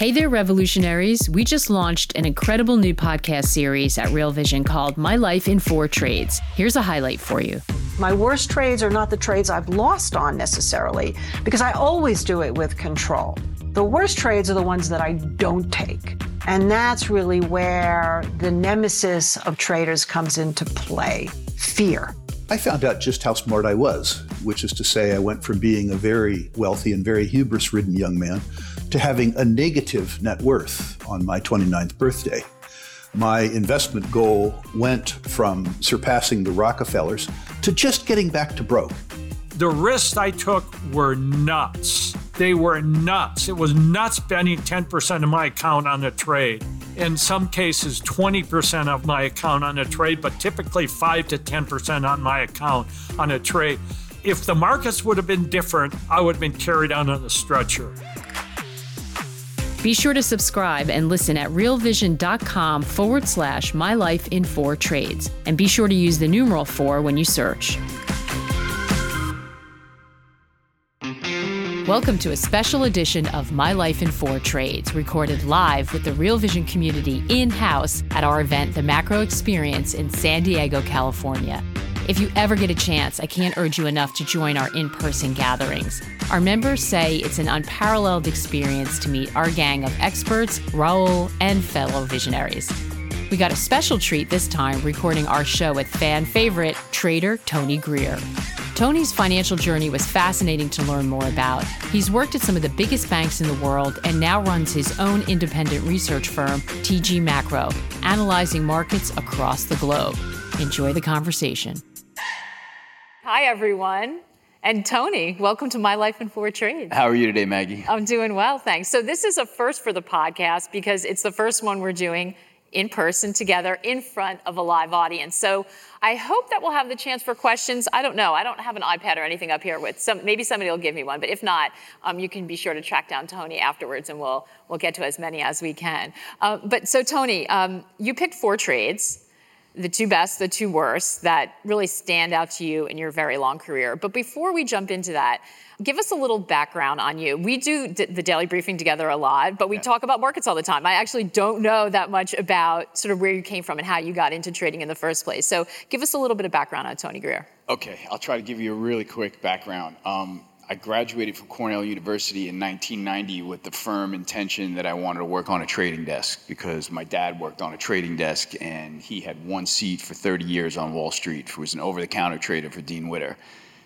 Hey there, revolutionaries. We just launched an incredible new podcast series at Real Vision called My Life in Four Trades. Here's a highlight for you. My worst trades are not the trades I've lost on necessarily, because I always do it with control. The worst trades are the ones that I don't take. And that's really where the nemesis of traders comes into play fear. I found out just how smart I was, which is to say, I went from being a very wealthy and very hubris ridden young man to having a negative net worth on my 29th birthday. My investment goal went from surpassing the Rockefellers to just getting back to broke. The risks I took were nuts. They were nuts. It was nuts spending 10% of my account on a trade. In some cases, 20% of my account on a trade, but typically 5 to 10% on my account on a trade. If the markets would have been different, I would have been carried out on a stretcher. Be sure to subscribe and listen at realvision.com forward slash my life in four trades. And be sure to use the numeral four when you search. Welcome to a special edition of My Life in Four Trades, recorded live with the Real Vision community in house at our event, The Macro Experience in San Diego, California. If you ever get a chance, I can't urge you enough to join our in person gatherings. Our members say it's an unparalleled experience to meet our gang of experts, Raoul, and fellow visionaries. We got a special treat this time recording our show with fan favorite trader Tony Greer. Tony's financial journey was fascinating to learn more about. He's worked at some of the biggest banks in the world and now runs his own independent research firm, TG Macro, analyzing markets across the globe. Enjoy the conversation. Hi, everyone. And Tony, welcome to My Life in Four Trades. How are you today, Maggie? I'm doing well, thanks. So, this is a first for the podcast because it's the first one we're doing in person together in front of a live audience. So, I hope that we'll have the chance for questions. I don't know. I don't have an iPad or anything up here with some. Maybe somebody will give me one, but if not, um, you can be sure to track down Tony afterwards, and we'll we'll get to as many as we can. Uh, but so, Tony, um, you picked four trades the two best, the two worst that really stand out to you in your very long career. But before we jump into that, give us a little background on you. We do d- the daily briefing together a lot, but we yeah. talk about markets all the time. I actually don't know that much about sort of where you came from and how you got into trading in the first place. So give us a little bit of background on Tony Greer. Okay, I'll try to give you a really quick background. Um, I graduated from Cornell University in 1990 with the firm intention that I wanted to work on a trading desk because my dad worked on a trading desk and he had one seat for 30 years on Wall Street. He was an over the counter trader for Dean Witter.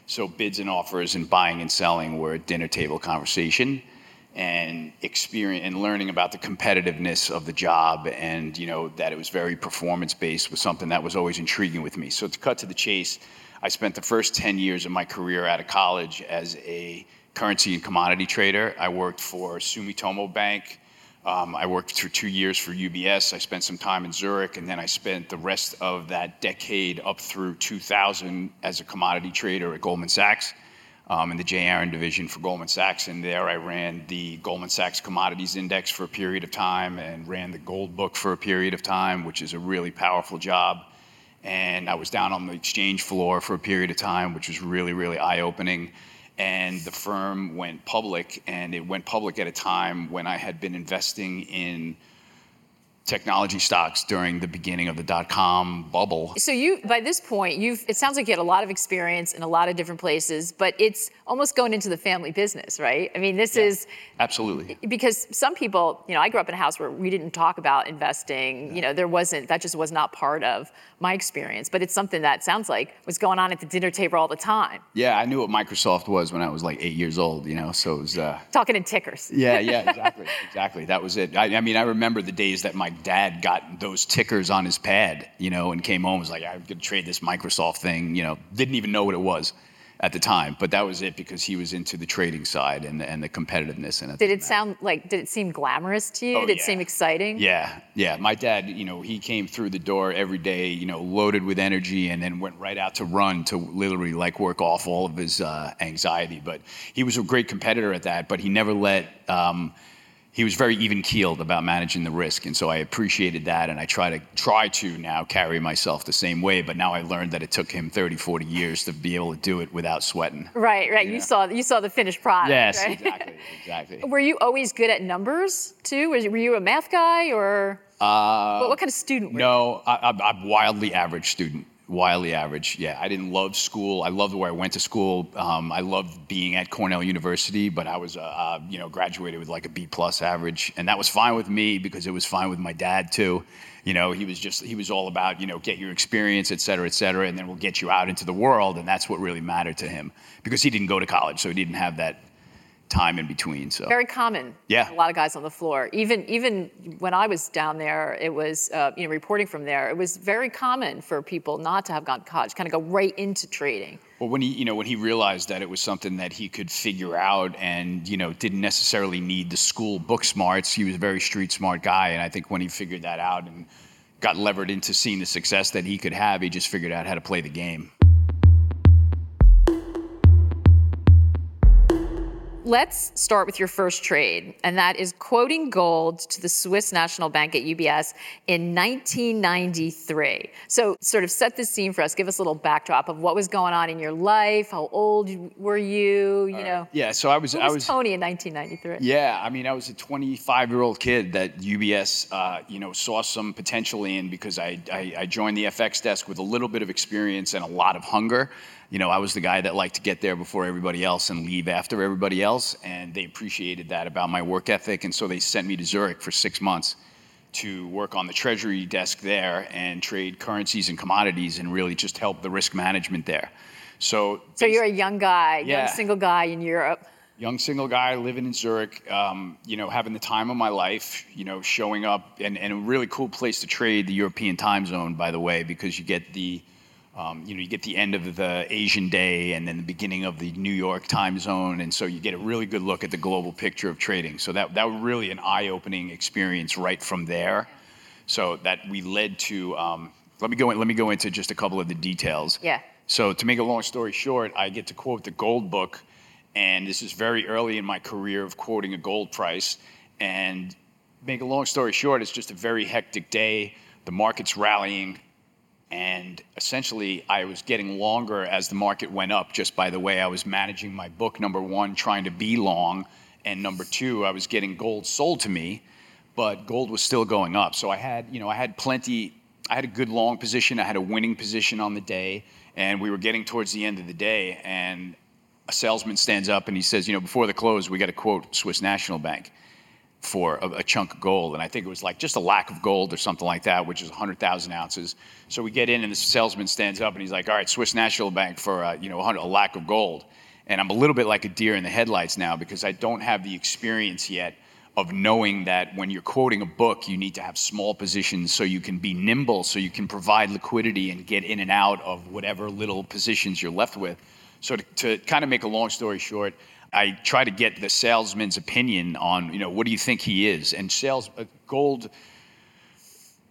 So bids and offers and buying and selling were a dinner table conversation and experience and learning about the competitiveness of the job and you know that it was very performance based was something that was always intriguing with me. So to cut to the chase, I spent the first 10 years of my career out of college as a currency and commodity trader. I worked for Sumitomo Bank. Um, I worked for two years for UBS. I spent some time in Zurich, and then I spent the rest of that decade up through 2000 as a commodity trader at Goldman Sachs um, in the J. Aron division for Goldman Sachs. And there I ran the Goldman Sachs Commodities Index for a period of time and ran the Gold Book for a period of time, which is a really powerful job and I was down on the exchange floor for a period of time, which was really, really eye opening. And the firm went public, and it went public at a time when I had been investing in technology stocks during the beginning of the dot com bubble. So you by this point you've it sounds like you had a lot of experience in a lot of different places, but it's almost going into the family business, right? I mean, this yeah, is Absolutely. Because some people, you know, I grew up in a house where we didn't talk about investing, you know, there wasn't that just was not part of my experience, but it's something that sounds like was going on at the dinner table all the time. Yeah, I knew what Microsoft was when I was like 8 years old, you know, so it was uh talking in tickers. Yeah, yeah, exactly. exactly. That was it. I, I mean, I remember the days that my dad got those tickers on his pad, you know, and came home was like, I'm to trade this Microsoft thing, you know, didn't even know what it was. At the time. But that was it because he was into the trading side and, and the competitiveness in it. Did it sound like, did it seem glamorous to you? Oh, did it seem exciting? Yeah, yeah. My dad, you know, he came through the door every day, you know, loaded with energy, and then went right out to run to literally like work off all of his uh, anxiety. But he was a great competitor at that. But he never let. Um, he was very even keeled about managing the risk, and so I appreciated that, and I try to try to now carry myself the same way. But now I learned that it took him 30, 40 years to be able to do it without sweating. Right, right. You saw you saw the finished product. Yes, right? exactly, exactly. Were you always good at numbers too? Were you a math guy or Uh, what, what kind of student were you? No, I, I'm I'm wildly average student. Wildly average. Yeah, I didn't love school. I loved where I went to school. Um, I loved being at Cornell University, but I was, uh, uh, you know, graduated with like a B plus average, and that was fine with me because it was fine with my dad too. You know, he was just he was all about you know get your experience, et cetera, et cetera, and then we'll get you out into the world, and that's what really mattered to him because he didn't go to college, so he didn't have that time in between. So Very common. Yeah. A lot of guys on the floor. Even even when I was down there, it was uh, you know reporting from there. It was very common for people not to have gone to college, kind of go right into trading. Well, when he, you know, when he realized that it was something that he could figure out, and you know, didn't necessarily need the school book smarts. He was a very street smart guy, and I think when he figured that out and got levered into seeing the success that he could have, he just figured out how to play the game. Let's start with your first trade, and that is quoting gold to the Swiss National Bank at UBS in 1993. So, sort of set the scene for us. Give us a little backdrop of what was going on in your life. How old were you? You know, Yeah, so I was, I was was, Tony in 1993? Yeah, I mean, I was a 25 year old kid that UBS, uh, you know, saw some potential in because I, I, I joined the FX desk with a little bit of experience and a lot of hunger. You know, I was the guy that liked to get there before everybody else and leave after everybody else, and they appreciated that about my work ethic, and so they sent me to Zurich for six months to work on the treasury desk there and trade currencies and commodities and really just help the risk management there. So, So you're a young guy, young single guy in Europe. young single guy living in Zurich, um, you know, having the time of my life, you know, showing up and, and a really cool place to trade the European time zone, by the way, because you get the, um, you know, you get the end of the Asian day and then the beginning of the New York time zone, and so you get a really good look at the global picture of trading. So that that was really an eye-opening experience right from there. So that we led to. Um, let me go. In, let me go into just a couple of the details. Yeah. So to make a long story short, I get to quote the gold book, and this is very early in my career of quoting a gold price. And make a long story short, it's just a very hectic day. The market's rallying, and essentially I was getting longer as the market went up. Just by the way, I was managing my book. Number one, trying to be long, and number two, I was getting gold sold to me, but gold was still going up. So I had, you know, I had plenty. I had a good long position. I had a winning position on the day, and we were getting towards the end of the day, and a salesman stands up and he says, you know, before the close, we got to quote Swiss National Bank for a, a chunk of gold. And I think it was like just a lakh of gold or something like that, which is 100,000 ounces. So we get in and the salesman stands up and he's like, all right, Swiss National Bank for, uh, you know, a lakh of gold. And I'm a little bit like a deer in the headlights now because I don't have the experience yet of knowing that when you're quoting a book, you need to have small positions so you can be nimble, so you can provide liquidity and get in and out of whatever little positions you're left with. So to, to kind of make a long story short, I try to get the salesman's opinion on, you know, what do you think he is? And sales uh, gold,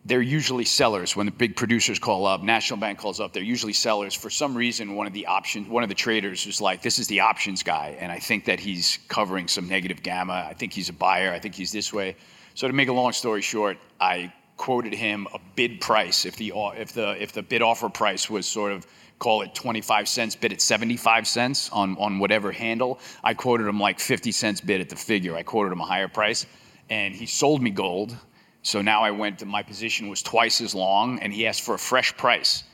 they're usually sellers when the big producers call up. National Bank calls up. They're usually sellers. For some reason, one of the options, one of the traders was like, "This is the options guy," and I think that he's covering some negative gamma. I think he's a buyer. I think he's this way. So to make a long story short, I quoted him a bid price if the if the if the bid offer price was sort of call it 25 cents bid at 75 cents on on whatever handle. I quoted him like 50 cents bid at the figure. I quoted him a higher price and he sold me gold. So now i went my position was twice as long and he asked for a fresh price.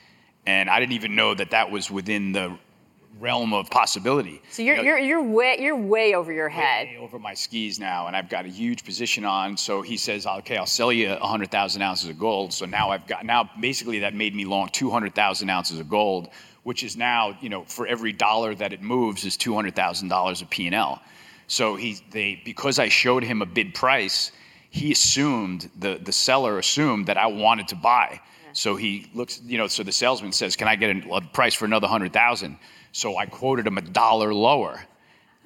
And i didn't even know that that was within the realm of possibility So you're You know, you're you're way you're way over your head. way over my skis now, and I've got a huge position on. So he says, "Okay, I'll sell you 100,000 ounces of gold." So now I've got now basically that made me long 200,000 ounces of gold, which is now you know for every dollar that it moves is 200,000 dollars of P and L. So he they because I showed him a bid price, he assumed the the seller assumed that I wanted to buy. So he looks, you know, so the salesman says, "Can I get a, a price for another hundred thousand? So I quoted him a dollar lower,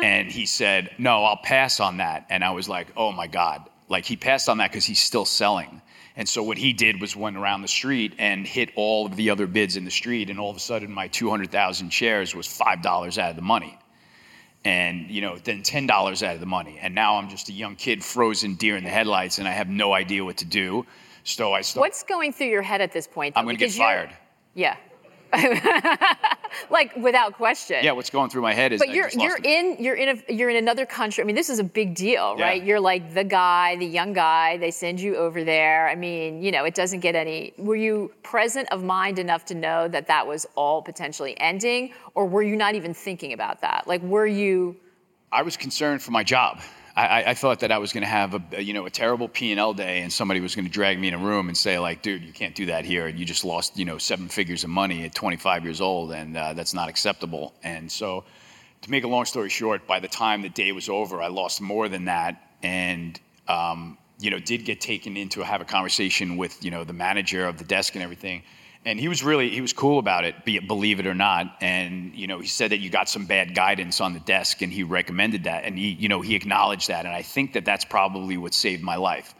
and he said, "No, I'll pass on that." And I was like, "Oh my god!" Like he passed on that because he's still selling. And so what he did was went around the street and hit all of the other bids in the street, and all of a sudden my 200,000 shares was five dollars out of the money, and you know then ten dollars out of the money, and now I'm just a young kid frozen deer in the headlights, and I have no idea what to do. So I start. What's going through your head at this point? though? I'm going to get fired. Yeah. like without question. Yeah, what's going through my head is. But I you're you're in you're in a you're in another country. I mean, this is a big deal, Yeah. right? You're like the guy, the young guy. They send you over there. I mean, you know, it doesn't get any. Were you present of mind enough to know that that was all potentially ending, or were you not even thinking about that? Like, were you? I was concerned for my job. I, I, thought that I was going to have a, you know a terrible P and L day, and somebody was going to drag me in a room and say like, "Dude, you can't do that here. You just lost you know seven figures of money at 25 years old, and uh, that's not acceptable." And so, to make a long story short, by the time the day was over, I lost more than that, and um, you know did get taken in to have a conversation with you know the manager of the desk and everything. And he was really he was cool about it, be it believe it or not. And you know, he said that you got some bad guidance on the desk, and he recommended that, and he you know he acknowledged that, and I think that that's probably what saved my life,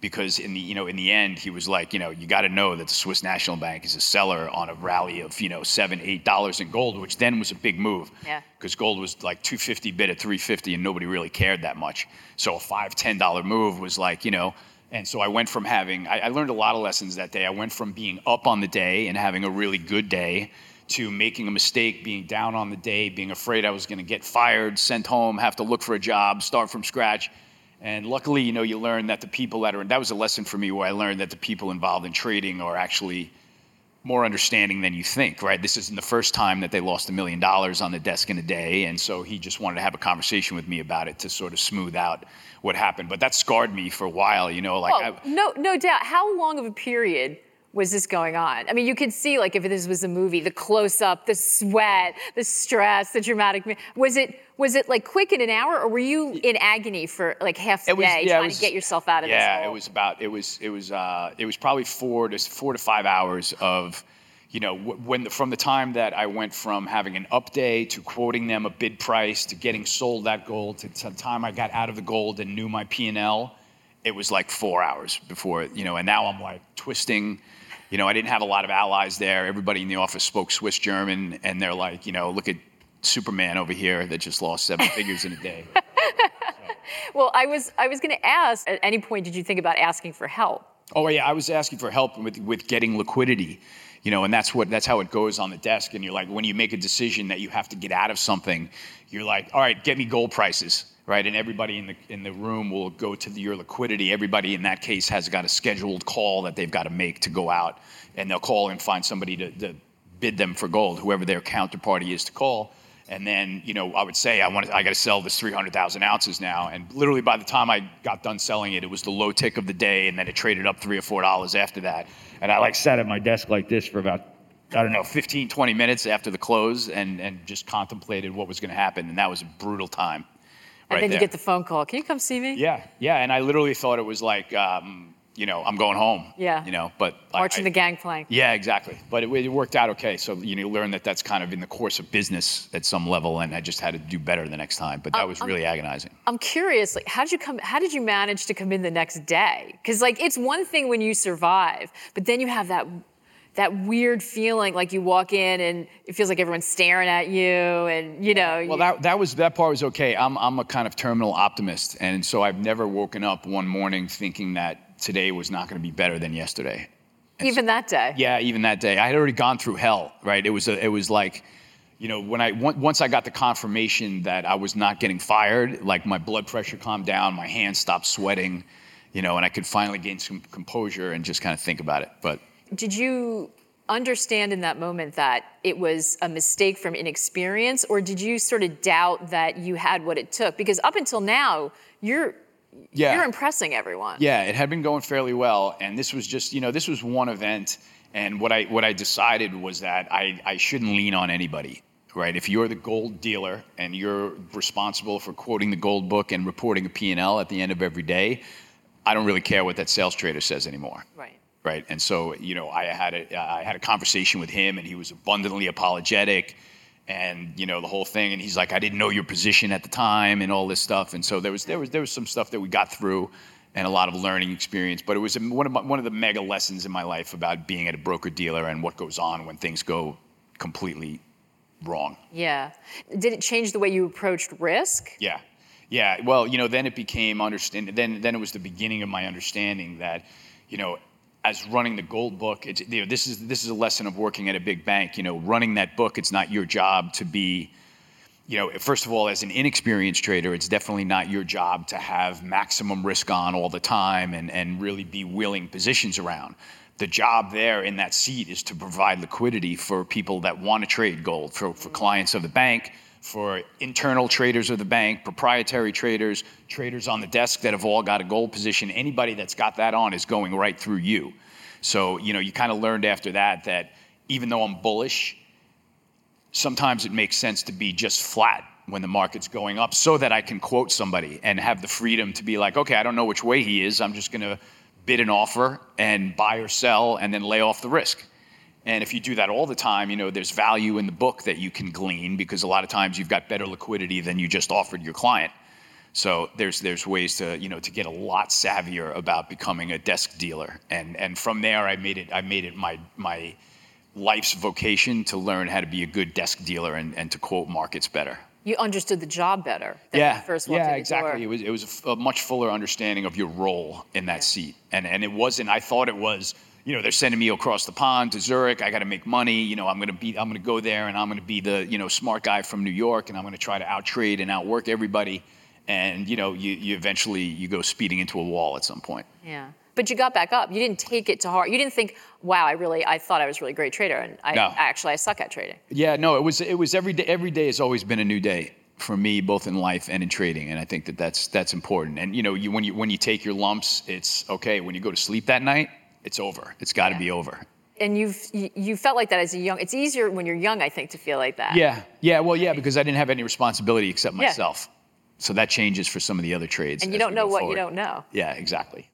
because in the you know in the end he was like you know you got to know that the Swiss National Bank is a seller on a rally of you know seven eight dollars in gold, which then was a big move, Yeah. because gold was like 250 bid at 350, and nobody really cared that much. So a five ten dollar move was like you know and so I went from having, I, I learned a lot of lessons that day. I went from being up on the day and having a really good day to making a mistake, being down on the day, being afraid I was going to get fired, sent home, have to look for a job, start from scratch. And luckily, you know, you learn that the people that are, that was a lesson for me where I learned that the people involved in trading are actually more understanding than you think, right? This isn't the first time that they lost a million dollars on the desk in a day. And so he just wanted to have a conversation with me about it to sort of smooth out what happened. But that scarred me for a while, you know, like Oh, I, no, no doubt. How long of a period was this going on? I mean, you could see, like, if this was a movie, the close-up, the sweat, the stress, the dramatic. Was it was it like quick in an hour, or were you in agony for like half the was- day yeah, trying was- to get yourself out of this? yeah, hole? it was about it was it was uh, it was probably four to four to five hours of, you know, when the, from the time that I went from having an up day to quoting them a bid price to getting sold that gold to, to the time I got out of the gold and knew my P and L, it was like four hours before you know, and now I'm like twisting. You know, I didn't have a lot of allies there. Everybody in the office spoke Swiss German, and they're like, you know, look at Superman over here that just lost seven figures in a day. Well, I was I was going to ask. At any point, did you think about asking for help? Oh yeah, I was asking for help with with getting liquidity, you know, and that's what that's how it goes on the desk. And you're like, when you make a decision that you have to get out of something, you're like, all right, get me gold prices, right? And everybody in the in the room will go to the, your liquidity. Everybody in that case has got a scheduled call that they've got to make to go out, and they'll call and find somebody to, to bid them for gold, whoever their counterparty is to call. And then, you know, I would say, I want to, I got to sell this 300,000 ounces now. And literally by the time I got done selling it, it was the low tick of the day. And then it traded up three or four dollars after that. And I like sat at my desk like this for about, I don't know, 15, 20 minutes after the close and, and just contemplated what was going to happen. And that was a brutal time. And right then you there. get the phone call. Can you come see me? Yeah, yeah. And I literally thought it was like, um, you know, I'm going home. Yeah. You know, but Marching I- the gangplank. yeah, exactly. But it, it worked out okay. So you know, you learn that that's kind of in the course of business at some level, and I just had to do better the next time. But that Um, was really agonizing. I'm curious, like, how did you come? How did you manage to come in the next day? Because like, it's one thing when you survive, but then you have that that weird feeling, like you walk in and it feels like everyone's staring at you, and you know. Well, that that was that part was okay. I'm I'm a kind of terminal optimist, and so I've never woken up one morning thinking that today was not going to be better than yesterday. even that day. Yeah, even that day, I had already gone through hell. Right? It was a, it was like, you know, when I once I got the confirmation that I was not getting fired, like my blood pressure calmed down, my hands stopped sweating, you know, and I could finally gain some composure and just kind of think about it. But Did you understand in that moment that it was a mistake from inexperience, or did you sort of doubt that you had what it took? Because up until now, you're yeah, you're impressing everyone. Yeah, it had been going fairly well, and this was just you know this was one event, and what I what I decided was that I I shouldn't lean on anybody. Right, if you're the gold dealer and you're responsible for quoting the gold book and reporting a P&L at the end of every day, I don't really care what that sales trader says anymore. Right. Right? And so, you know, I had a, I had a conversation with him, and he was abundantly apologetic, and you know the whole thing. And he's like, I didn't know your position at the time, and all this stuff. And so there was there was there was some stuff that we got through, and a lot of learning experience. But it was one of my, one of the mega lessons in my life about being at a broker dealer and what goes on when things go completely wrong. Yeah. Did it change the way you approached risk? Yeah. Yeah. Well, you know, then it became understand. Then then it was the beginning of my understanding that, you know, as running the gold book, you know, this is this is a lesson of working at a big bank. You know, running that book, it's not your job to be. You know, first of all, as an inexperienced trader, it's definitely not your job to have maximum risk on all the time and, and really be willing positions around the job there in that seat is to provide liquidity for people that want to trade gold, for, for clients of the bank, for internal traders of the bank, proprietary traders, traders on the desk that have all got a gold position. Anybody that's got that on is going right through you. So, you know, you kind of learned after that that even though I'm bullish, sometimes it makes sense to be just flat when the market's going up so that I can quote somebody and have the freedom to be like, okay, I don't know which way he is. I'm just going to bid an offer and buy or sell and then lay off the risk. And if you do that all the time, you know, there's value in the book that you can glean because a lot of times you've got better liquidity than you just offered your client. So there's there's ways to, you know, to get a lot savvier about becoming a desk dealer. And and from there I made it I made it my my life's vocation to learn how to be a good desk dealer and, and to quote markets better you understood the job better than yeah, first yeah, exactly. It was it was a, much fuller understanding of your role in that yeah. seat, and and it wasn't. I thought it was. You know, they're sending me across the pond to Zurich. I got to make money. You know, I'm gonna be. I'm gonna go there, and I'm gonna be the you know smart guy from New York, and I'm gonna try to outtrade and outwork everybody. And you know, you you eventually you go speeding into a wall at some point. Yeah but you got back up. You didn't take it to heart. You didn't think, "Wow, I really, I thought I was a really great trader, and I no. actually I suck at trading." Yeah, no, it was it was every day. Every day has always been a new day for me, both in life and in trading, and I think that that's that's important. And you know, you when you when you take your lumps, it's okay. When you go to sleep that night, it's over. It's got to yeah. be over and you've you felt like that as a young it's easier when you're young i think to feel like that yeah yeah well yeah because i didn't have any responsibility except myself yeah. so that changes for some of the other trades and you don't know what forward. you don't know yeah exactly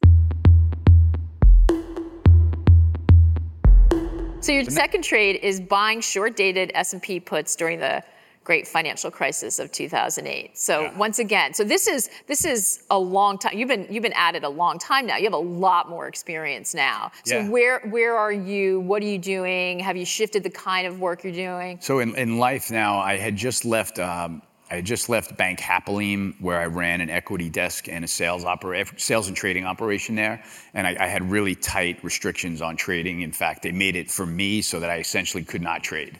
So your second trade is buying short-dated S&P puts during the great financial crisis of 2008. So yeah. once again, so this is this is a long time. You've been you've been at it a long time now. You have a lot more experience now. So yeah. where where are you? What are you doing? Have you shifted the kind of work you're doing? So in, in life now, I had just left. Um, I had just left Bank Hapoalim, where I ran an equity desk and a sales opera, sales and trading operation there, and I, I, had really tight restrictions on trading. In fact, they made it for me so that I essentially could not trade.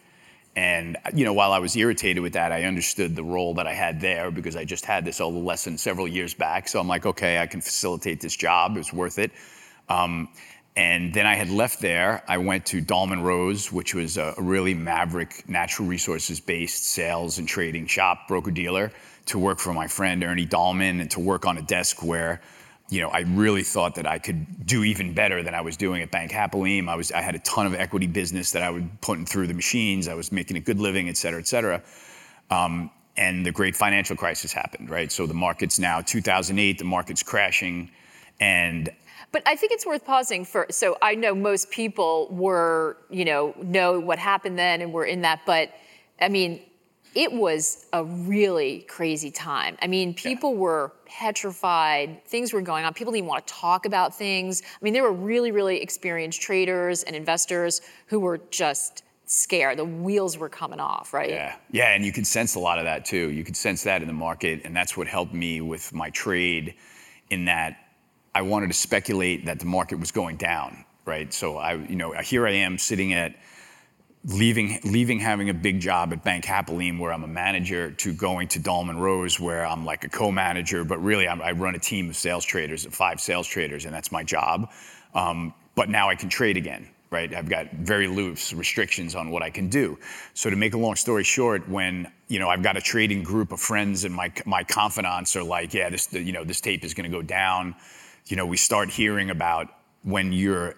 And you know, while I was irritated with that, I understood the role that I had there because I just had this old lesson several years back. So I'm like, okay, I can facilitate this job. It's worth it. Um, and then I had left there. I went to Dahlman Rose, which was a really maverick natural resources based sales and trading shop, broker dealer, to work for my friend Ernie Dahlman and to work on a desk where you know, I really thought that I could do even better than I was doing at Bank Hapoalim. I was, I had a ton of equity business that I was putting through the machines. I was making a good living, et cetera, et cetera. Um, and the great financial crisis happened, right? So the market's now 2008, the market's crashing, and but I think it's worth pausing for. So I know most people were, you know, know what happened then and were in that. But I mean, it was a really crazy time. I mean, people yeah. were petrified. Things were going on. People didn't want to talk about things. I mean, there were really, really experienced traders and investors who were just scared. The wheels were coming off, right? Yeah, yeah, and you could sense a lot of that too. You could sense that in the market, and that's what helped me with my trade. In that I wanted to speculate that the market was going down, right? So I, you know, here I am sitting at leaving leaving having a big job at Bank Hapoalim where I'm a manager to going to Dahlman Rose where I'm like a co-manager, but really I'm, i run a team of sales traders, five sales traders, and that's my job. Um, but now I can trade again, right? I've got very loose restrictions on what I can do. So to make a long story short, when you know I've got a trading group of friends and my my confidants are like, yeah, this you know this tape is going to go down you know, we start hearing about when you're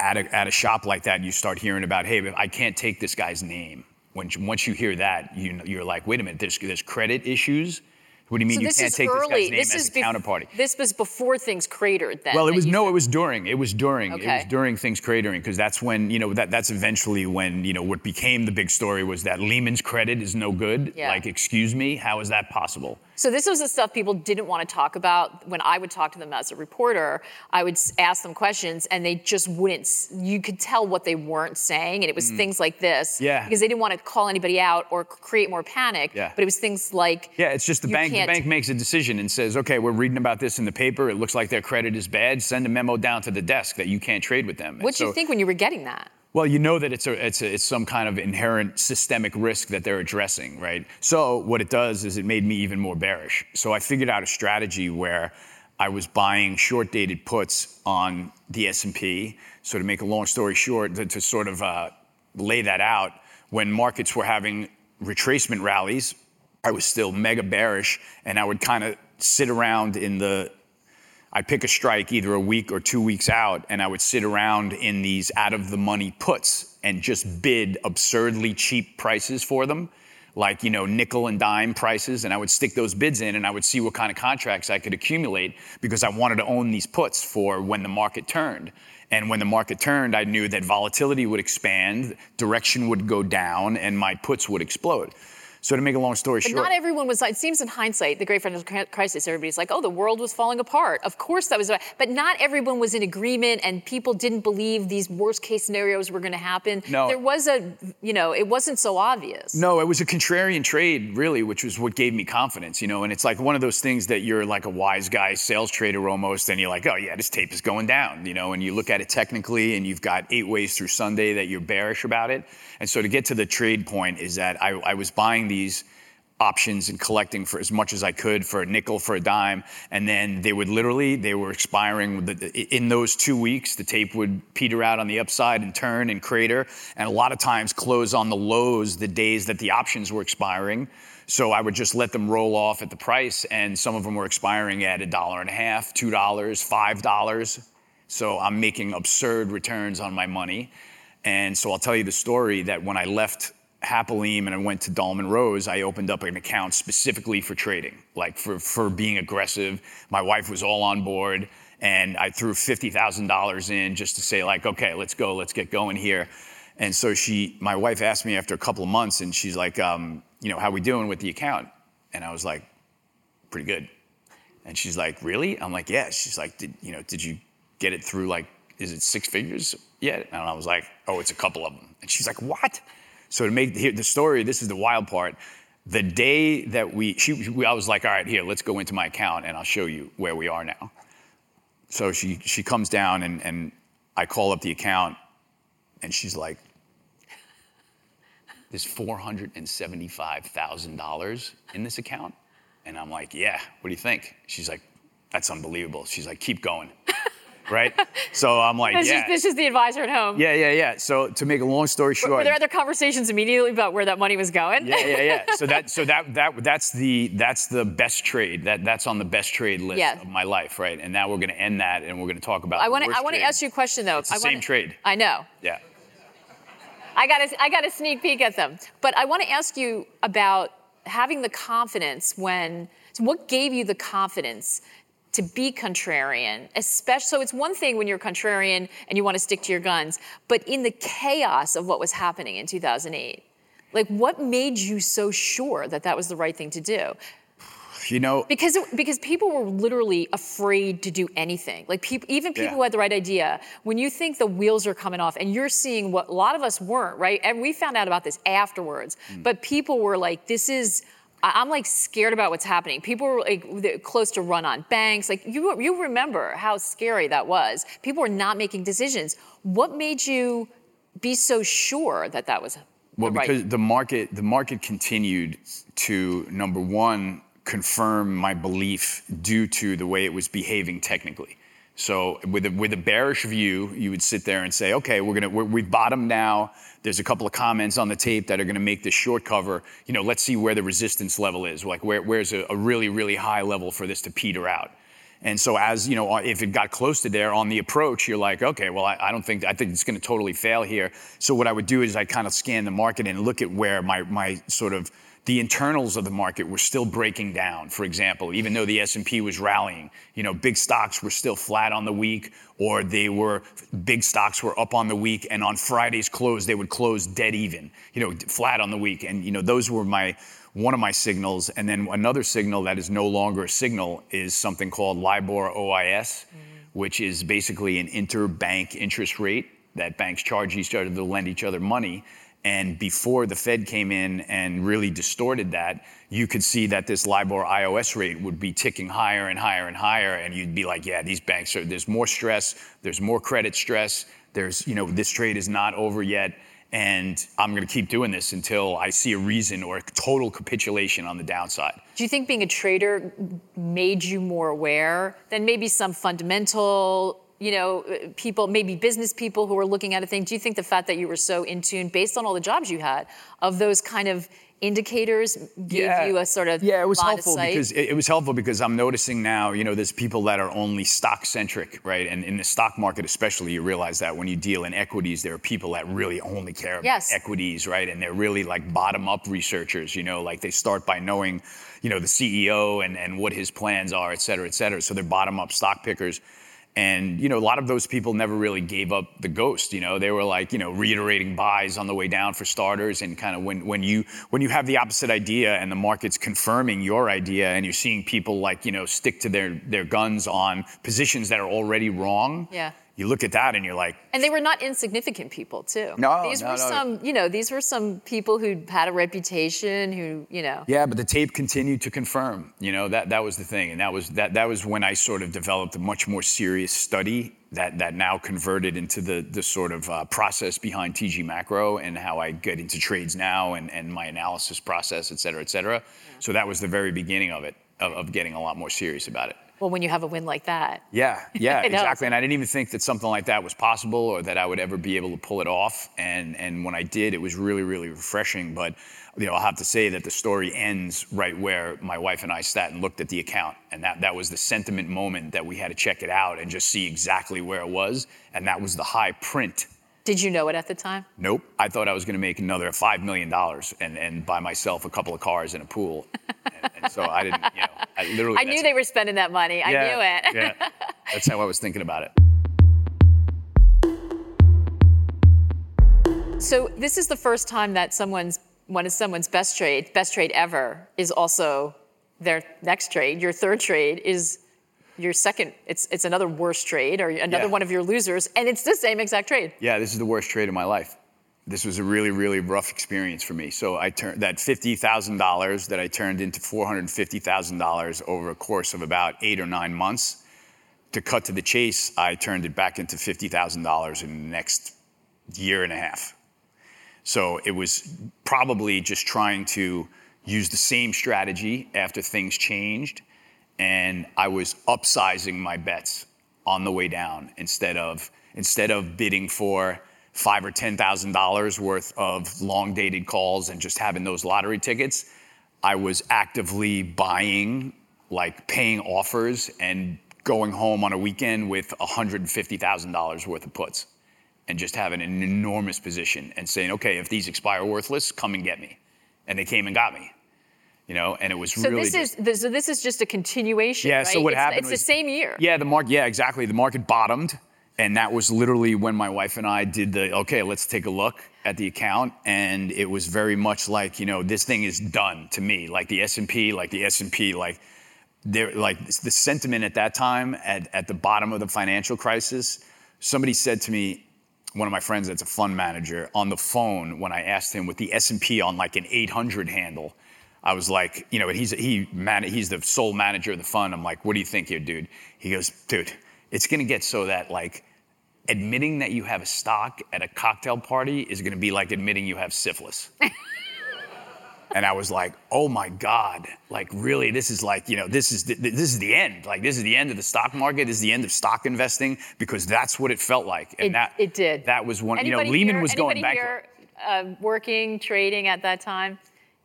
at a, at a shop like that, you start hearing about, hey, I can't take this guy's name. When, once you hear that, you, you're like, wait a minute, there's, there's credit issues What do you mean So you can't take early. this guy's name this as is a bef- counterparty? This was before things cratered. Then. Well, it was no, said. it was during. It was during. It was during things cratering because that's when you know that that's eventually when you know what became the big story was that Lehman's credit is no good. Yeah. Like, excuse me, how is that possible? So this was the stuff people didn't want to talk about. When I would talk to them as a reporter, I would ask them questions, and they just wouldn't. You could tell what they weren't saying, and it was things like this. Mm. Yeah. Because they didn't want to call anybody out or create more panic. Yeah. But it was things like. Yeah, it's just the bank. The bank makes a decision and says, okay, we're reading about this in the paper. It looks like their credit is bad. Send a memo down to the desk that you can't trade with them. What do you think when you were getting that? Well, you know that it's a, it's a, it's some kind of inherent systemic risk that they're addressing, right? So what it does is it made me even more bearish. So I figured out a strategy where I was buying short-dated puts on the S&P. So to make a long story short, to, to sort of uh, lay that out, when markets were having retracement rallies, I was still mega bearish, and I would kind of sit around in the I'd pick a strike either a week or two weeks out, and I would sit around in these out of the money puts and just bid absurdly cheap prices for them, like, you know, nickel and dime prices. And I would stick those bids in and I would see what kind of contracts I could accumulate because I wanted to own these puts for when the market turned. And when the market turned, I knew that volatility would expand, direction would go down, and my puts would explode. So to make a long story But short, not everyone was. It seems in hindsight, the Great Financial Crisis, everybody's like, "Oh, the world was falling apart." Of course, that was. But not everyone was in agreement, and people didn't believe these worst-case scenarios were going to happen. No. there was a, you know, it wasn't so obvious. No, it was a contrarian trade, really, which was what gave me confidence, you know. And it's like one of those things that you're like a wise guy sales trader almost, and you're like, oh yeah, this tape is going down, you know. And you look at it technically, and you've got eight ways through Sunday that you're bearish about it. And so to get to the trade point is that I, I was buying these options and collecting for as much as I could for a nickel, for a dime, and then they would literally they were expiring in those two weeks. The tape would peter out on the upside and turn and crater, and a lot of times close on the lows the days that the options were expiring. So I would just let them roll off at the price, and some of them were expiring at a dollar and a half, two dollars, five dollars. So I'm making absurd returns on my money. And so I'll tell you the story that when I left Hapoalim and I went to Dahlman Rose, I opened up an account specifically for trading, like for, for being aggressive. My wife was all on board and I threw $50,000 in just to say like, okay, let's go, let's get going here. And so she, my wife asked me after a couple of months and she's like, um, you know, how we doing with the account? And I was like, pretty good. And she's like, really? I'm like, yeah. She's like, did, you know, did you get it through like, is it six figures yet? And I was like, oh, it's a couple of them. And she's like, what? So to make the, story, this is the wild part. The day that we, she, I was like, all right, here, let's go into my account and I'll show you where we are now. So she, she comes down and, and I call up the account and she's like, there's $475,000 in this account. And I'm like, yeah, what do you think? She's like, that's unbelievable. She's like, keep going. Right? So I'm like, This, yeah. is, this is the advisor at home. yeah, yeah, yeah. So to make a long story short. Were there other conversations immediately about where that money was going? yeah, yeah, yeah. So that, so that, that, that's the, that's the best trade. That, that's on the best trade list Yeah. of my life, right? And now we're going to end that, and we're going to talk about. I want to. I want to ask you a question though. It's the I wanna- same trade. I know. Yeah. I got a, I got a sneak peek at them. But I want to ask you about having the confidence when, so what gave you the confidence to be contrarian, especially, so it's one thing when you're contrarian and you want to stick to your guns, but in the chaos of what was happening in 2008, like what made you so sure that that was the right thing to do? You know, Because because people were literally afraid to do anything. Like people, even people Yeah. who had the right idea. When you think the wheels are coming off, and you're seeing what a lot of us weren't, right? And we found out about this afterwards. Mm. But people were like, "This is." I'm like scared about what's happening. People were like close to run on banks. Like you, you remember how scary that was. People were not making decisions. What made you be so sure that that was Well, right? because the market the market continued to number one confirm my belief due to the way it was behaving technically. So with a, with a bearish view, you would sit there and say, okay, we're gonna we're, we've bottomed now. There's a couple of comments on the tape that are gonna make this short cover. You know, let's see where the resistance level is. Like where, where's a, a really really high level for this to peter out. And so as you know, uh, if it got close to there on the approach, you're like, okay, well, I, I don't think I think it's to totally fail here. So what I would do is I kind of scan the market and look at where my my sort of the internals of the market were still breaking down. For example, even though the S&P was rallying, you know, big stocks were still flat on the week or they were big stocks were up on the week and on Friday's close they would close dead even, you know, flat on the week. And you know, those were my one of my signals. And then another signal that is no longer a signal is something called LIBOR OIS, mm-hmm. which is basically an interbank interest rate that banks charge each other to lend each other money. And before the Fed came in and really distorted that, you could see that this LIBOR OIS rate would be ticking higher and higher and higher. And you'd be like, yeah, these banks are, there's more stress, there's more credit stress, there's, you know, this trade is not over yet. And I'm going to keep doing this until I see a reason or a total capitulation on the downside. Do you think being a trader made you more aware than maybe some fundamental you know, uh, people, maybe business people who are looking at a thing, do you think the fact that you were so in tune, based on all the jobs you had, of those kind of indicators gave yeah. you a sort of yeah it was helpful because it, it, was helpful because i'm noticing now you know there's people that are only stock centric right? And in the stock market especially you realize that when you deal in equities there are people that really only care yes. about equities right? And they're really like bottom up researchers you know? Like they start by knowing you know the ceo and, and what his plans are et cetera et cetera. So they're bottom up stock pickers and, you know, a lot of those people never really gave up the ghost. You know, they were like, you know, reiterating buys on the way down for starters. And kind of when, when you when you have the opposite idea and the market's confirming your idea and you're seeing people like, you know, stick to their, their guns on positions that are already wrong. Yeah you look at that and you're like and they were not insignificant people too. No these no, were no. some you know these were some people who had a reputation who you know. Yeah but the tape continued to confirm you know that that was the thing. And that was that that was when i sort of developed a much more serious study that that now converted into the the sort of uh, process behind tg macro and how i get into trades now and and my analysis process et cetera et cetera. Yeah. so that was the very beginning of it of, of getting a lot more serious about it well, when you have a win like that. Yeah, yeah, exactly. And I didn't even think that something like that was possible or that I would ever be able to pull it off. And and when I did, it was really, really refreshing. But you know, I'll have to say that the story ends right where my wife and I sat and looked at the account. And that, that was the sentiment moment that we had to check it out and just see exactly where it was. And that was the high print did you know it at the time? Nope. I thought I was going to make another $5 million and, and buy myself a couple of cars and a pool. and, and, so I didn't, you know, I literally. I knew they were spending that money. I knew it. yeah. That's how I was thinking about it. So this is the first time that someone's one of someone's best trade, best trade ever, is also their next trade. Your third trade is your second, it's it's another worse trade or another yeah. one of your losers, and it's the same exact trade. Yeah, this is the worst trade of my life. This was a really, really rough experience for me. So I turned that fifty thousand dollars that I turned into four hundred fifty thousand dollars over a course of about eight or nine months. To cut to the chase, I turned it back into fifty thousand dollars in the next year and a half. So it was probably just trying to use the same strategy after things changed and I was upsizing my bets on the way down instead of instead of bidding for five or ten thousand dollars worth of long dated calls and just having those lottery tickets. I was actively buying, like paying offers and going home on a weekend with $150,000 worth of puts and just having an enormous position and saying, okay, if these expire worthless, come and get me. And they came and got me you know, and it was so really. This is this, so this is just a continuation. Yeah. Right? So what it's, happened? It's was, the same year. Yeah. The market. Yeah. Exactly. The market bottomed, and that was literally when my wife and I did the okay. Let's take a look at the account, and it was very much like you know this thing is done to me. Like the S and P, like the S and P, like there, like the sentiment at that time at at the bottom of the financial crisis. Somebody said to me, one of my friends that's a fund manager on the phone when I asked him with the S&P on like an 800 handle I was like, you know, he's he man, he's the sole manager of the fund. I'm like, what do you think here, dude? He goes, dude, it's gonna get so that like admitting that you have a stock at a cocktail party is gonna be like admitting you have syphilis. and I was like, oh my god, like really, this is like, you know, this is the, this is the end. Like this is the end of the stock market. This is the end of stock investing because that's what it felt like. And it, that it did. That was one. Anybody you know, Lehman here, was going. Here, uh, working, trading at that time.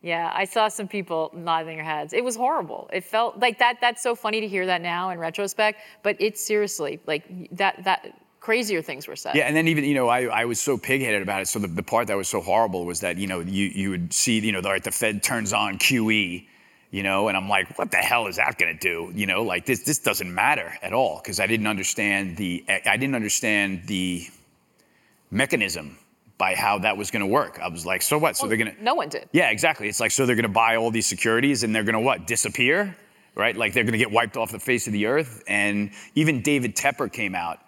Yeah, I saw some people nodding their heads. It was horrible. It felt like that. That's so funny to hear that now in retrospect. But it's seriously like that. That crazier things were said. Yeah, and then even, you know, I, I was so pigheaded about it. So the, the part that was so horrible was that, you know, you, you would see, you know, the, the Fed turns on QE, you know, and I'm like, what the hell is that going to do? You know, like this, this doesn't matter at all because I didn't understand the, I didn't understand the mechanism by how that was going to work. I was like, so what? So Well, they're going to, No one did. yeah, exactly. It's like, so they're going to buy all these securities and they're going to what? Disappear? Right? Like they're going to get wiped off the face of the earth. And even David Tepper came out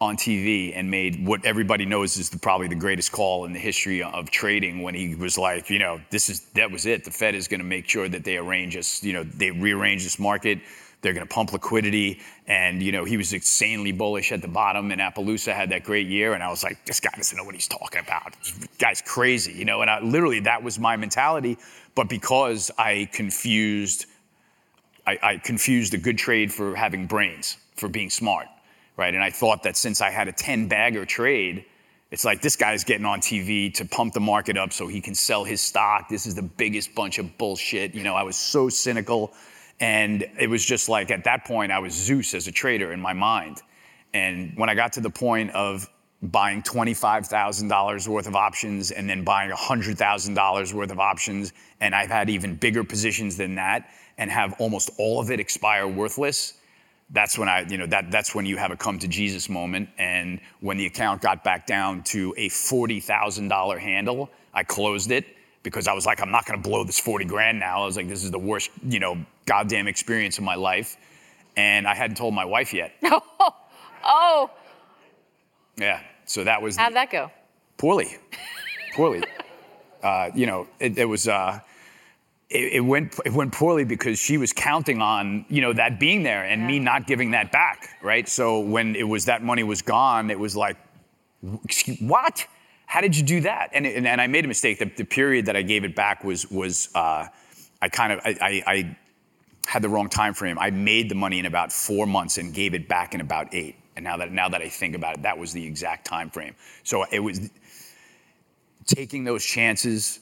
on TV and made what everybody knows is the, probably the greatest call in the history of trading when he was like, you know, this is, that was it. The Fed is going to make sure that they arrange us, you know, they rearrange this market. They're going to pump liquidity. And, you know, he was insanely bullish at the bottom. And Appaloosa had that great year. And I was like, this guy doesn't know what he's talking about. This guy's crazy, you know? And I, literally, that was my mentality. But because I confused, I, I confused a good trade for having brains, for being smart, right? And I thought that since I had a 10 bagger trade, it's like this guy's getting on TV to pump the market up so he can sell his stock. This is the biggest bunch of bullshit. You know, I was so cynical. And it was just like at that point, I was Zeus as a trader in my mind. And when I got to the point of buying $25,000 worth of options and then buying $100,000 worth of options, and I've had even bigger positions than that and have almost all of it expire worthless, that's when I, you know, that, that's when you have a come to Jesus moment. And when the account got back down to a $40,000 handle, I closed it because I was like, I'm not going to blow this 40 grand now. I was like, this is the worst, you know, goddamn experience of my life. And I hadn't told my wife yet. Oh, Yeah. So that was how'd that go? poorly, poorly. uh, you know, it, it was. Uh, it, it went it went poorly because she was counting on you know that being there and me not giving that back, right? So when it was that money was gone, it was like, "Excuse- what? How did you do that? And and, and I made a mistake. The, the period that I gave it back was was uh, I kind of I, I, I had the wrong time frame. I made the money in about four months and gave it back in about eight. And now that now that I think about it, that was the exact time frame. So it was taking those chances,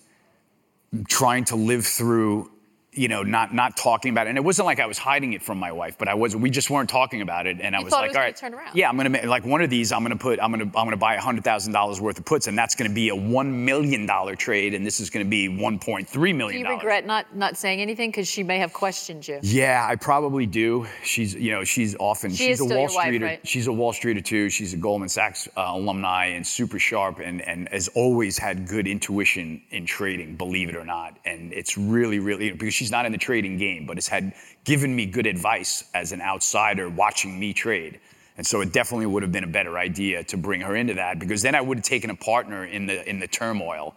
trying to live through, you know, not not talking about it. And it wasn't like I was hiding it from my wife, but I was. We just weren't talking about it. And I You was like, was all turn around. yeah, I'm gonna make like one of these. I'm gonna put. I'm gonna I'm gonna buy hundred thousand dollars worth of puts, and that's gonna be a one million dollar trade, and this is gonna be 1.3 million. Do you regret not not saying anything because she may have questioned you? Yeah, I probably do. She's, you know, she's often She she's a Wall Streeter. right? She's a Wall Streeter too. She's a Goldman Sachs uh, alumni and super sharp, and and has always had good intuition in trading, believe it or not. And it's really, really because she's not in the trading game, but has had given me good advice as an outsider watching me trade. And so it definitely would have been a better idea to bring her into that because then I would have taken a partner in the in the turmoil,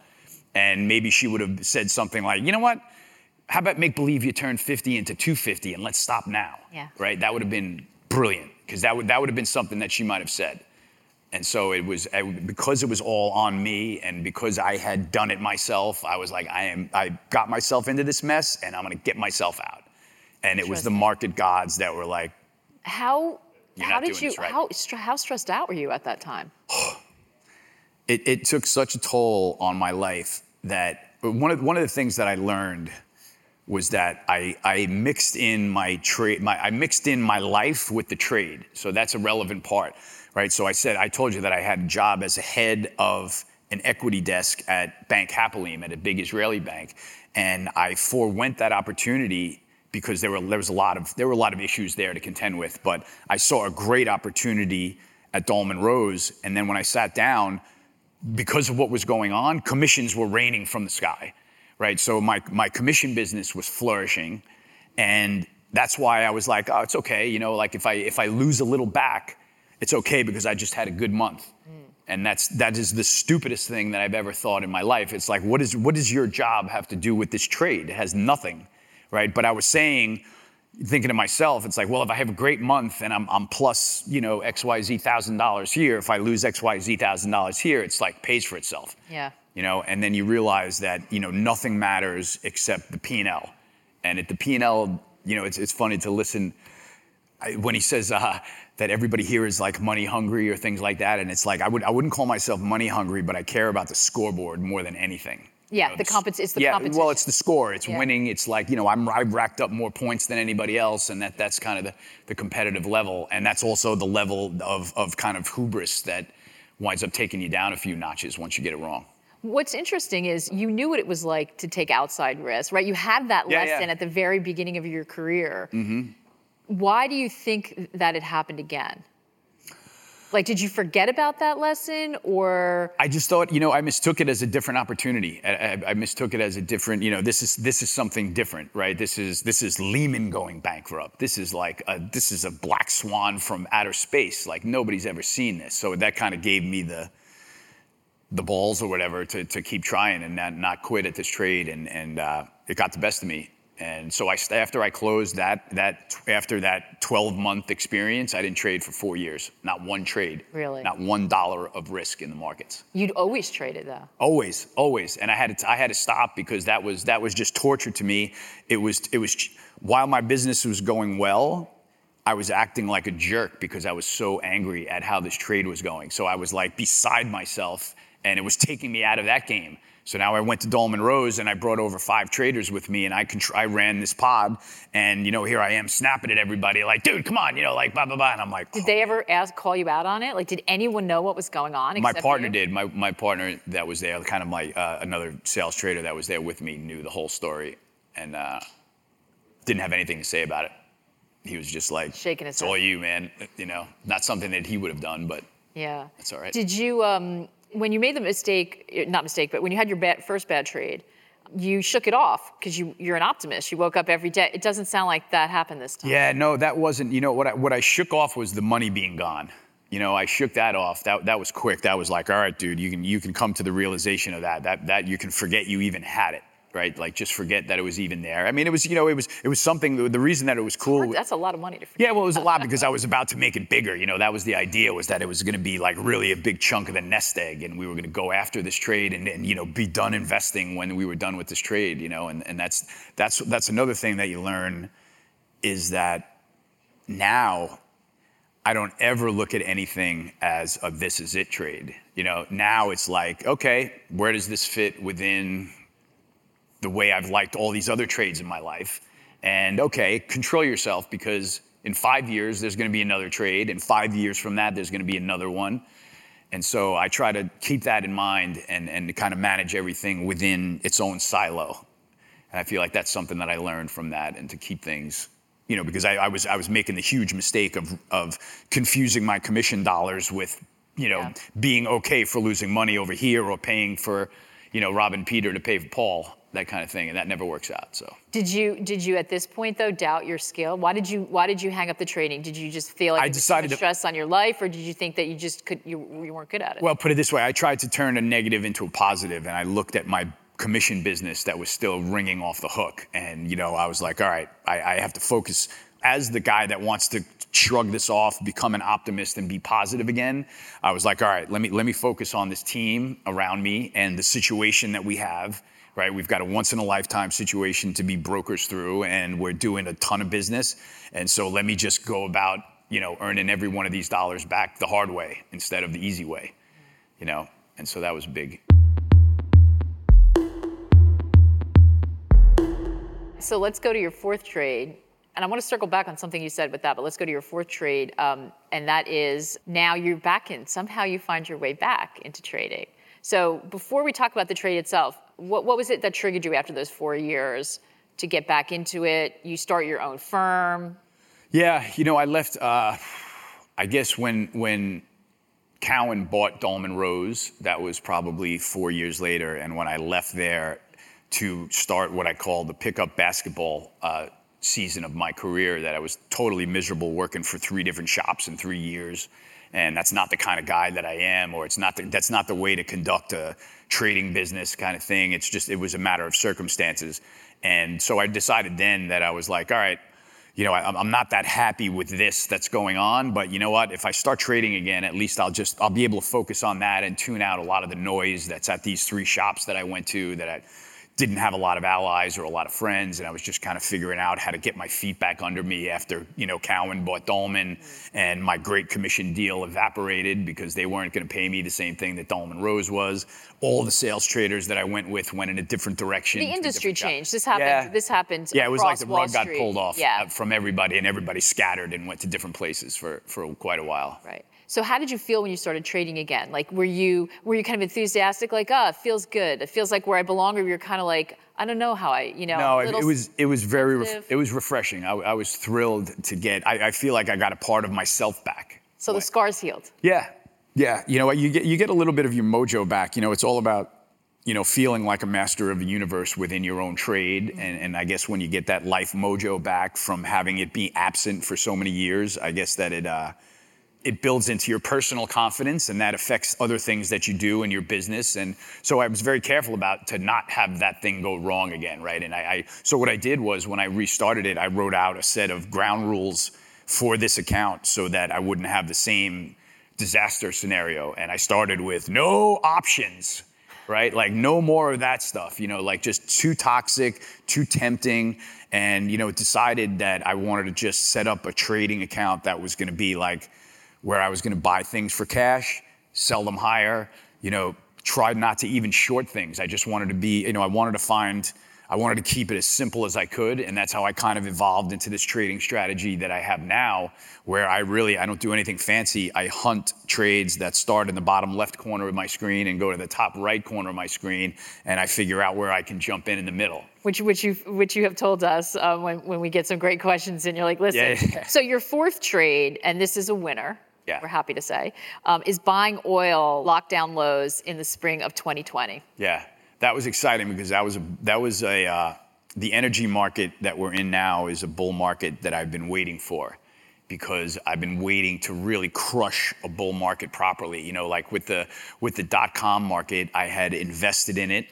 and maybe she would have said something like, you know what? how about make believe you turned 50 into 250 and let's stop now? Yeah. Right? That would have been brilliant because that would, that would have been something that she might have said. And so it was because it was all on me and because I had done it myself, I was like, I am I got myself into this mess and I'm gonna get myself out. And it was the market gods that were like, How how did you right. how how stressed out were you at that time? it, it took such a toll on my life that one of, one of the things that I learned was that I, I mixed in my trade, my, I mixed in my life with the trade. So that's a relevant part, right? So I said, I told you that I had a job as a head of an equity desk at Bank Hapoalim at a big Israeli bank. And I forewent that opportunity because there were there was a lot of there were a lot of issues there to contend with. But I saw a great opportunity at Dahlman Rose, and then when I sat down, because of what was going on, commissions were raining from the sky, right? So my my commission business was flourishing, and that's why I was like, oh, it's okay, you know, like if I if I lose a little back, it's okay because I just had a good month. And that's that is the stupidest thing that I've ever thought in my life. It's like, what is what does your job have to do with this trade? It has nothing, right? But I was saying, thinking to myself, it's like, well, if I have a great month and I'm, I'm plus, you know, X Y Z thousand dollars here, if I lose X Y Z thousand dollars here, it's like pays for itself. Yeah. You know, and then you realize that you know nothing matters except the P and at the P and L, you know, it's it's funny to listen I, when he says uh, that everybody here is like money hungry or things like that, and it's like I would I wouldn't call myself money hungry, but I care about the scoreboard more than anything. Yeah, know, the compet- it's the yeah, competition. well, it's the score. It's Yeah. winning. It's like you know, I'm I've racked up more points than anybody else, and that that's kind of the, the competitive level, and that's also the level of of kind of hubris that winds up taking you down a few notches once you get it wrong. What's interesting is you knew what it was like to take outside risks, right? You had that Yeah, yeah. lesson at the very beginning of your career. Mm-hmm. Why do you think that it happened again? Like, did you forget about that lesson, or I just thought, you know, I mistook it as a different opportunity. I, I, I mistook it as a different, you know, this is this is something different, right? This is this is Lehman going bankrupt. This is like a, this is a black swan from outer space. Like nobody's ever seen this. So that kind of gave me the the balls or whatever to, to keep trying and not, not quit at this trade. And and uh, it got the best of me. And so I after I closed that that after that 12 month experience, I didn't trade for four years. Not one trade. Really? Not one dollar of risk in the markets. you'd always trade it though? Always, always, and I had to I had to stop because that was that was just torture to me. It was it was while my business was going well, I was acting like a jerk because I was so angry at how this trade was going. So I was like beside myself, and it was taking me out of that game. So now I went to Dahlman Rose and I brought over five traders with me, and I contr- I ran this pod, and you know here I am snapping at everybody like, dude, come on, you know, like blah blah blah, and I'm like, Did they ever ask, call you out on it? Like, did anyone know what was going on? my partner you? did. My, my partner that was there, kind of my uh, another sales trader that was there with me, knew the whole story and uh, didn't have anything to say about it. He was just like, Shaking his "It's all you, man." You know, not something that he would have done, but Yeah. That's all right. Did you, um, when you made the mistake, not mistake, but when you had your bad, first bad trade, you shook it off because you, you're an optimist. You woke up every day. It doesn't sound like that happened this time. yeah, no, that wasn't. You know what? I, what I shook off was the money being gone. You know, I shook that off. That that was quick. That was like, all right, dude, you can you can come to the realization of that. That that you can forget you even had it. Right, like just forget that it was even there. I mean, it was, you know, it was, it was something. The reason that it was cool. That's a lot of money to forget. Yeah, well, it was a lot because I was about to make it bigger. You know, that was the idea was that it was going to be like really a big chunk of the nest egg, and we were going to go after this trade and, and you know be done investing when we were done with this trade. You know, and, and that's that's that's another thing that you learn is that now I don't ever look at anything as a this is it trade. You know, now it's like, okay, where does this fit within the way I've liked all these other trades in my life? And okay, control yourself because in five years there's going to be another trade. And five years from that, there's going to be another one. And so I try to keep that in mind and, and to kind of manage everything within its own silo. And I feel like that's something that I learned from that and to keep things, you know, because I, I was I was making the huge mistake of of confusing my commission dollars with, you know, Yeah. being okay for losing money over here or paying for, you know, Rob and Peter to pay for Paul, that kind of thing. And that never works out. So Did you did you at this point though doubt your skill? Why did you why did you hang up the trading? Did you just feel like I it was too decided to- stress on your life, or did you think that you just could you, you weren't good at it? Well, put it this way: I tried to turn a negative into a positive, and I looked at my commission business that was still ringing off the hook, and you know, I was like, all right, I, I have to focus. As the guy that wants to shrug this off, become an optimist, and be positive again, I was like, all right, let me let me focus on this team around me and the situation that we have. Right, we've got a once in a lifetime situation to be brokers through, and we're doing a ton of business. And so let me just go about, you know, earning every one of these dollars back the hard way instead of the easy way you know and so that was big So let's go to your fourth trade. And I want to circle back on something you said with that, but let's go to your fourth trade. Um, and that is now you're back in. Somehow you find your way back into trading. So before we talk about the trade itself, what, what was it that triggered you after those four years to get back into it? You start your own firm. yeah you know i left uh, i guess when when Cowen bought Dahlman Rose that was probably four years later and when i left there to start what i call the pickup basketball uh, season of my career that i was totally miserable working for three different shops in three years and that's not the kind of guy that I am, or it's not the, that's not the way to conduct a trading business kind of thing. It's just it was a matter of circumstances, and so I decided then that I was like, all right, you know, I, I'm not that happy with this that's going on, but you know what? If I start trading again, at least I'll just I'll be able to focus on that and tune out a lot of the noise that's at these three shops that I went to that I didn't have a lot of allies or a lot of friends, and I was just kind of figuring out how to get my feet back under me after you know Cowen bought Dahlman, and my great commission deal evaporated because they weren't going to pay me the same thing that Dahlman Rose was. All the sales traders that I went with went in a different direction. The industry different job. changed. This happened. Yeah. This happened. Yeah, it was like the Wall rug got pulled off Yeah. uh, from everybody, and everybody scattered and went to different places for for quite a while. Right. So how did you feel when you started trading again? Like were you were you kind of enthusiastic, like, oh, it feels good. It feels like where I belong, or you're kind of like, I don't know how I, you know, No, it, was it was very ref- it was refreshing. I, I was thrilled to get. I, I feel like I got a part of myself back. So the scars healed. Yeah, yeah. You know, you get you get a little bit of your mojo back. You know, it's all about you know feeling like a master of the universe within your own trade. And, and I guess when you get that life mojo back from having it be absent for so many years, I guess that it. Uh, it builds into your personal confidence and that affects other things that you do in your business. And so i was very careful about to not have that thing go wrong again right? And I, I so what i did was when i restarted it i wrote out a set of ground rules for this account so that i wouldn't have the same disaster scenario. And i started with no options right? Like no more of that stuff you know like just too toxic too tempting. And you know decided that i wanted to just set up a trading account that was going to be like where I was going to buy things for cash, sell them higher, you know, try not to even short things. I just wanted to be, you know, I wanted to find, I wanted to keep it as simple as I could. And that's how I kind of evolved into this trading strategy that I have now, where I really, I don't do anything fancy. I hunt trades that start in the bottom left corner of my screen and go to the top right corner of my screen. And I figure out where I can jump in in the middle. Which, which you which you have told us uh, when, when we get some great questions and you're like, listen. Yeah. So your fourth trade, and this is a winner. Yeah. We're happy to say, um, is buying oil lockdown lows in the spring of 2020. Yeah, that was exciting because that was a that was a uh, the energy market that we're in now is a bull market that I've been waiting for because I've been waiting to really crush a bull market properly. You know, like with the with the dot com market, I had invested in it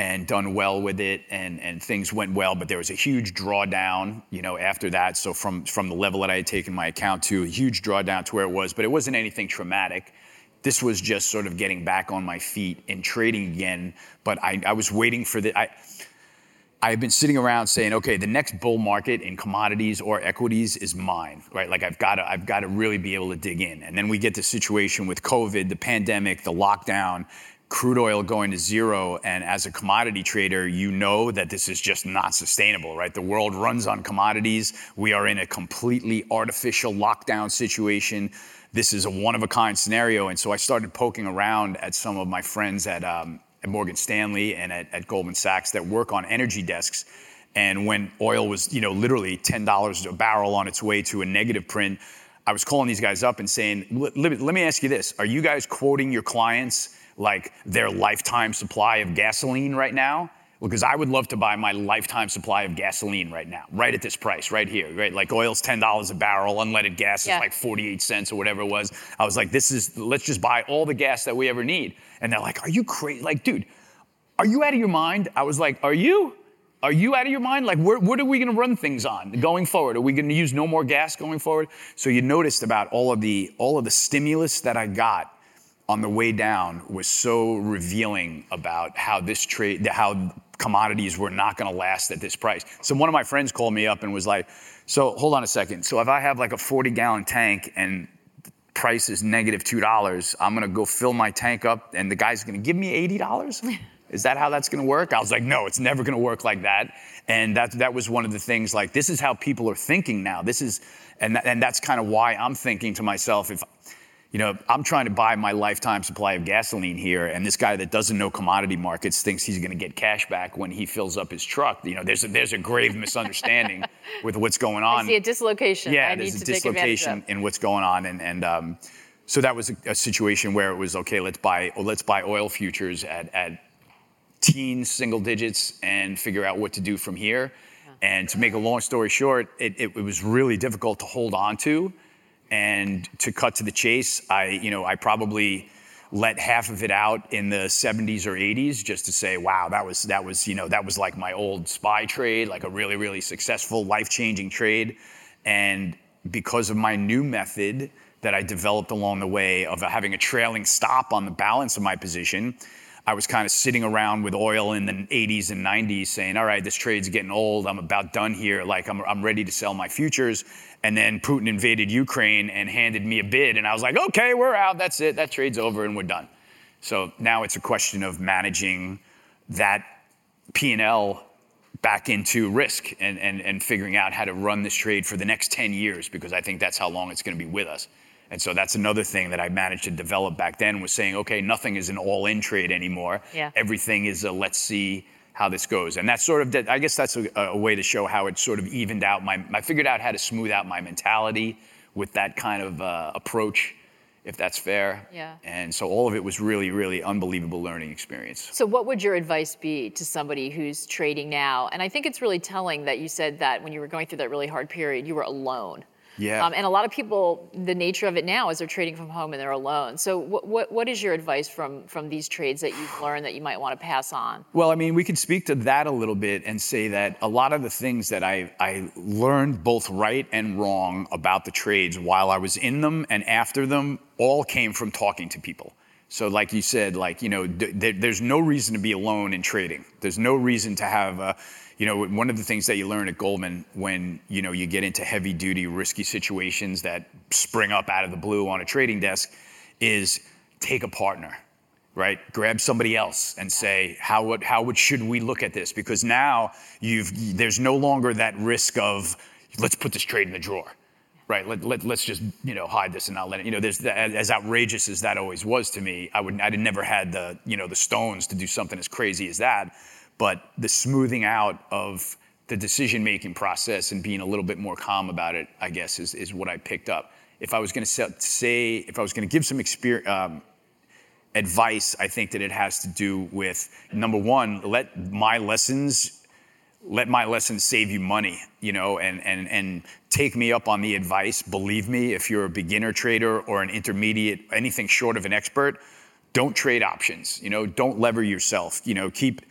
and done well with it and, and things went well, but there was a huge drawdown, you know, after that. So from from the level that I had taken my account to, a huge drawdown to where it was, but it wasn't anything traumatic. This was just sort of getting back on my feet and trading again. But I, I was waiting for the I I have been sitting around saying, okay, the next bull market in commodities or equities is mine, right? Like I've got to, I've got to really be able to dig in. And then we get the situation with COVID, the pandemic, the lockdown, crude oil going to zero. And as a commodity trader, you know that this is just not sustainable, right? The world runs on commodities. We are in a completely artificial lockdown situation. This is a one of a kind scenario. And so I started poking around at some of my friends at, um, at Morgan Stanley and at, at Goldman Sachs that work on energy desks. And when oil was, you know, literally $10 a barrel on its way to a negative print, I was calling these guys up and saying, let, let me ask you this. Are you guys quoting your clients like their lifetime supply of gasoline right now? Because I would love to buy my lifetime supply of gasoline right now, right at this price, right here, right? Like oil's $10 a barrel, unleaded gas Yeah. is like 48 cents or whatever it was. I was like, this is, let's just buy all the gas that we ever need. And they're like, are you crazy? Like, dude, are you out of your mind? I was like, are you? Are you out of your mind? Like, where, what are we going to run things on going forward? Are we going to use no more gas going forward? So you noticed about all of the all of the stimulus that I got on the way down was so revealing about how this trade, how commodities were not going to last at this price. So one of my friends called me up and was like, "So hold on a second. So if I have like a 40 gallon tank and the price is negative two dollars, I'm gonna go fill my tank up, and the guy's gonna give me eighty dollars. Is that how that's gonna work? I was like, no, it's never gonna work like that. And that that was one of the things. Like, this is how people are thinking now. This is, and that, and that's kind of why I'm thinking to myself, if, you know, I'm trying to buy my lifetime supply of gasoline here, and this guy that doesn't know commodity markets thinks he's gonna get cash back when he fills up his truck. You know, there's a, there's a grave misunderstanding with what's going on I see a dislocation. yeah, I there's to a dislocation in what's going on, and and um, so that was a, a situation where it was okay. Let's buy let's buy oil futures at at teens, single digits, and figure out what to do from here. And to make a long story short, it, it, it was really difficult to hold on to. And to cut to the chase, I you know I probably let half of it out in the 70s or 80s just to say, wow, that was that was you know that was like my old spy trade, like a really really successful, life-changing trade. And because of my new method that I developed along the way of having a trailing stop on the balance of my position, I was kind of sitting around with oil in the 80s and 90s saying, all right, this trade's getting old. I'm about done here. Like, I'm, I'm ready to sell my futures. And then Putin invaded Ukraine and handed me a bid. And I was like, okay, we're out. That's it. That trade's over and we're done. So now it's a question of managing that P&L back into risk and, and, and figuring out how to run this trade for the next 10 years because I think that's how long it's going to be with us. And so that's another thing that I managed to develop back then was saying, okay, nothing is an all-in trade anymore. Yeah. Everything is a let's see how this goes. And that's sort of, I guess that's a, a way to show how it sort of evened out my, I figured out how to smooth out my mentality with that kind of uh, approach if that's fair. Yeah. And so all of it was really, really unbelievable learning experience. So, what would your advice be to somebody who's trading now? And I think it's really telling that you said that when you were going through that really hard period, you were alone. Yeah. Um, and a lot of people, the nature of it now is they're trading from home and they're alone. So, what, what, what is your advice from, from these trades that you've learned that you might want to pass on? Well, I mean, we could speak to that a little bit and say that a lot of the things that I, I learned both right and wrong about the trades while I was in them and after them all came from talking to people. So, like you said, like, you know, th- there's no reason to be alone in trading. There's no reason to have a, you know, one of the things that you learn at Goldman when, you know, you get into heavy duty, risky situations that spring up out of the blue on a trading desk is take a partner, right? Grab somebody else and say, how would, how would, should we look at this? Because now you've, there's no longer that risk of, let's put this trade in the drawer right? Let, let, let's just you know hide this and not let it. You know, there's as outrageous as that always was to me. I would i'd never had the you know the stones to do something as crazy as that, but the smoothing out of the decision making process and being a little bit more calm about it, I guess, is is what I picked up. If I was going to say, if I was going to give some experience. Um, advice, I think that it has to do with number one, let my lessons let my lessons save you money, you know, and, and, and take me up on the advice. Believe me, if you're a beginner trader or an intermediate, anything short of an expert, don't trade options, you know, don't lever yourself, you know, keep,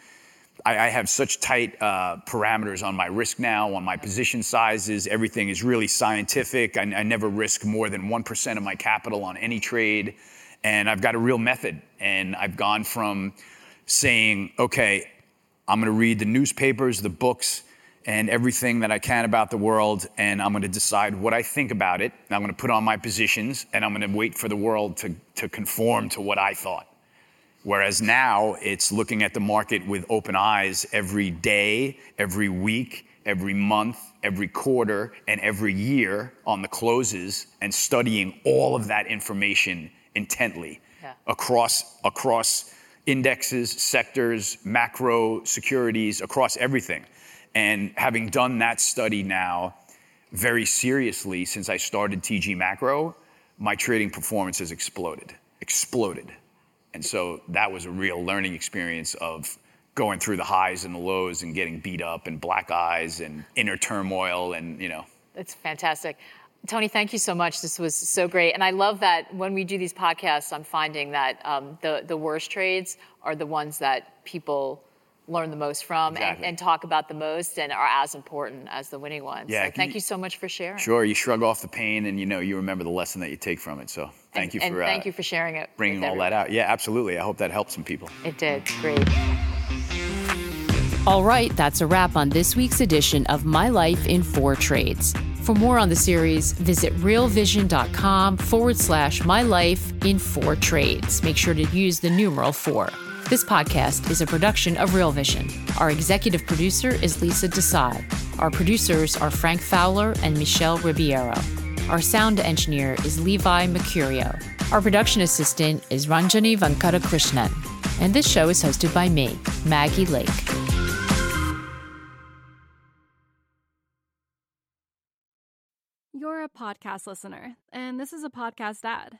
I, I have such tight uh, parameters on my risk now, on my position sizes, everything is really scientific. I, I never risk more than 1% of my capital on any trade. And I've got a real method. And I've gone from saying, okay, I'm going to read the newspapers, the books, and everything that I can about the world, and I'm going to decide what I think about it. I'm going to put on my positions, and I'm going to wait for the world to, to conform to what I thought. Whereas now it's looking at the market with open eyes every day, every week, every month, every quarter, and every year on the closes and studying all of that information intently Yeah. across across indexes, sectors, macro securities, across everything. And having done that study now very seriously since I started TG Macro, my trading performance has exploded, exploded. And so that was a real learning experience of going through the highs and the lows and getting beat up and black eyes and inner turmoil and, you know, That's fantastic. Tony, thank you so much. This was so great. And I love that when we do these podcasts, I'm finding that um, the, the worst trades are the ones that people learn the most from and, Exactly. and talk about the most and are as important as the winning ones. Yeah, so thank you- you so much for sharing. sure, you shrug off the pain and, you know, you remember the lesson that you take from it. So thank you and for, thank uh, you for sharing it. bringing with all that out. Yeah, absolutely. I hope that helped some people. It did. Great. All right, that's a wrap on this week's edition of My Life in Four Trades. For more on the series, visit realvision.com forward slash my life in four trades. Make sure to use the numeral four. This podcast is a production of Real Vision. Our executive producer is Lisa Desai. Our producers are Frank Fowler and Michelle Ribeiro. Our sound engineer is Levi Mercurio. Our production assistant is Ranjani Venkatakrishnan. And this show is hosted by me, Maggie Lake. You're a podcast listener, and this is a podcast ad.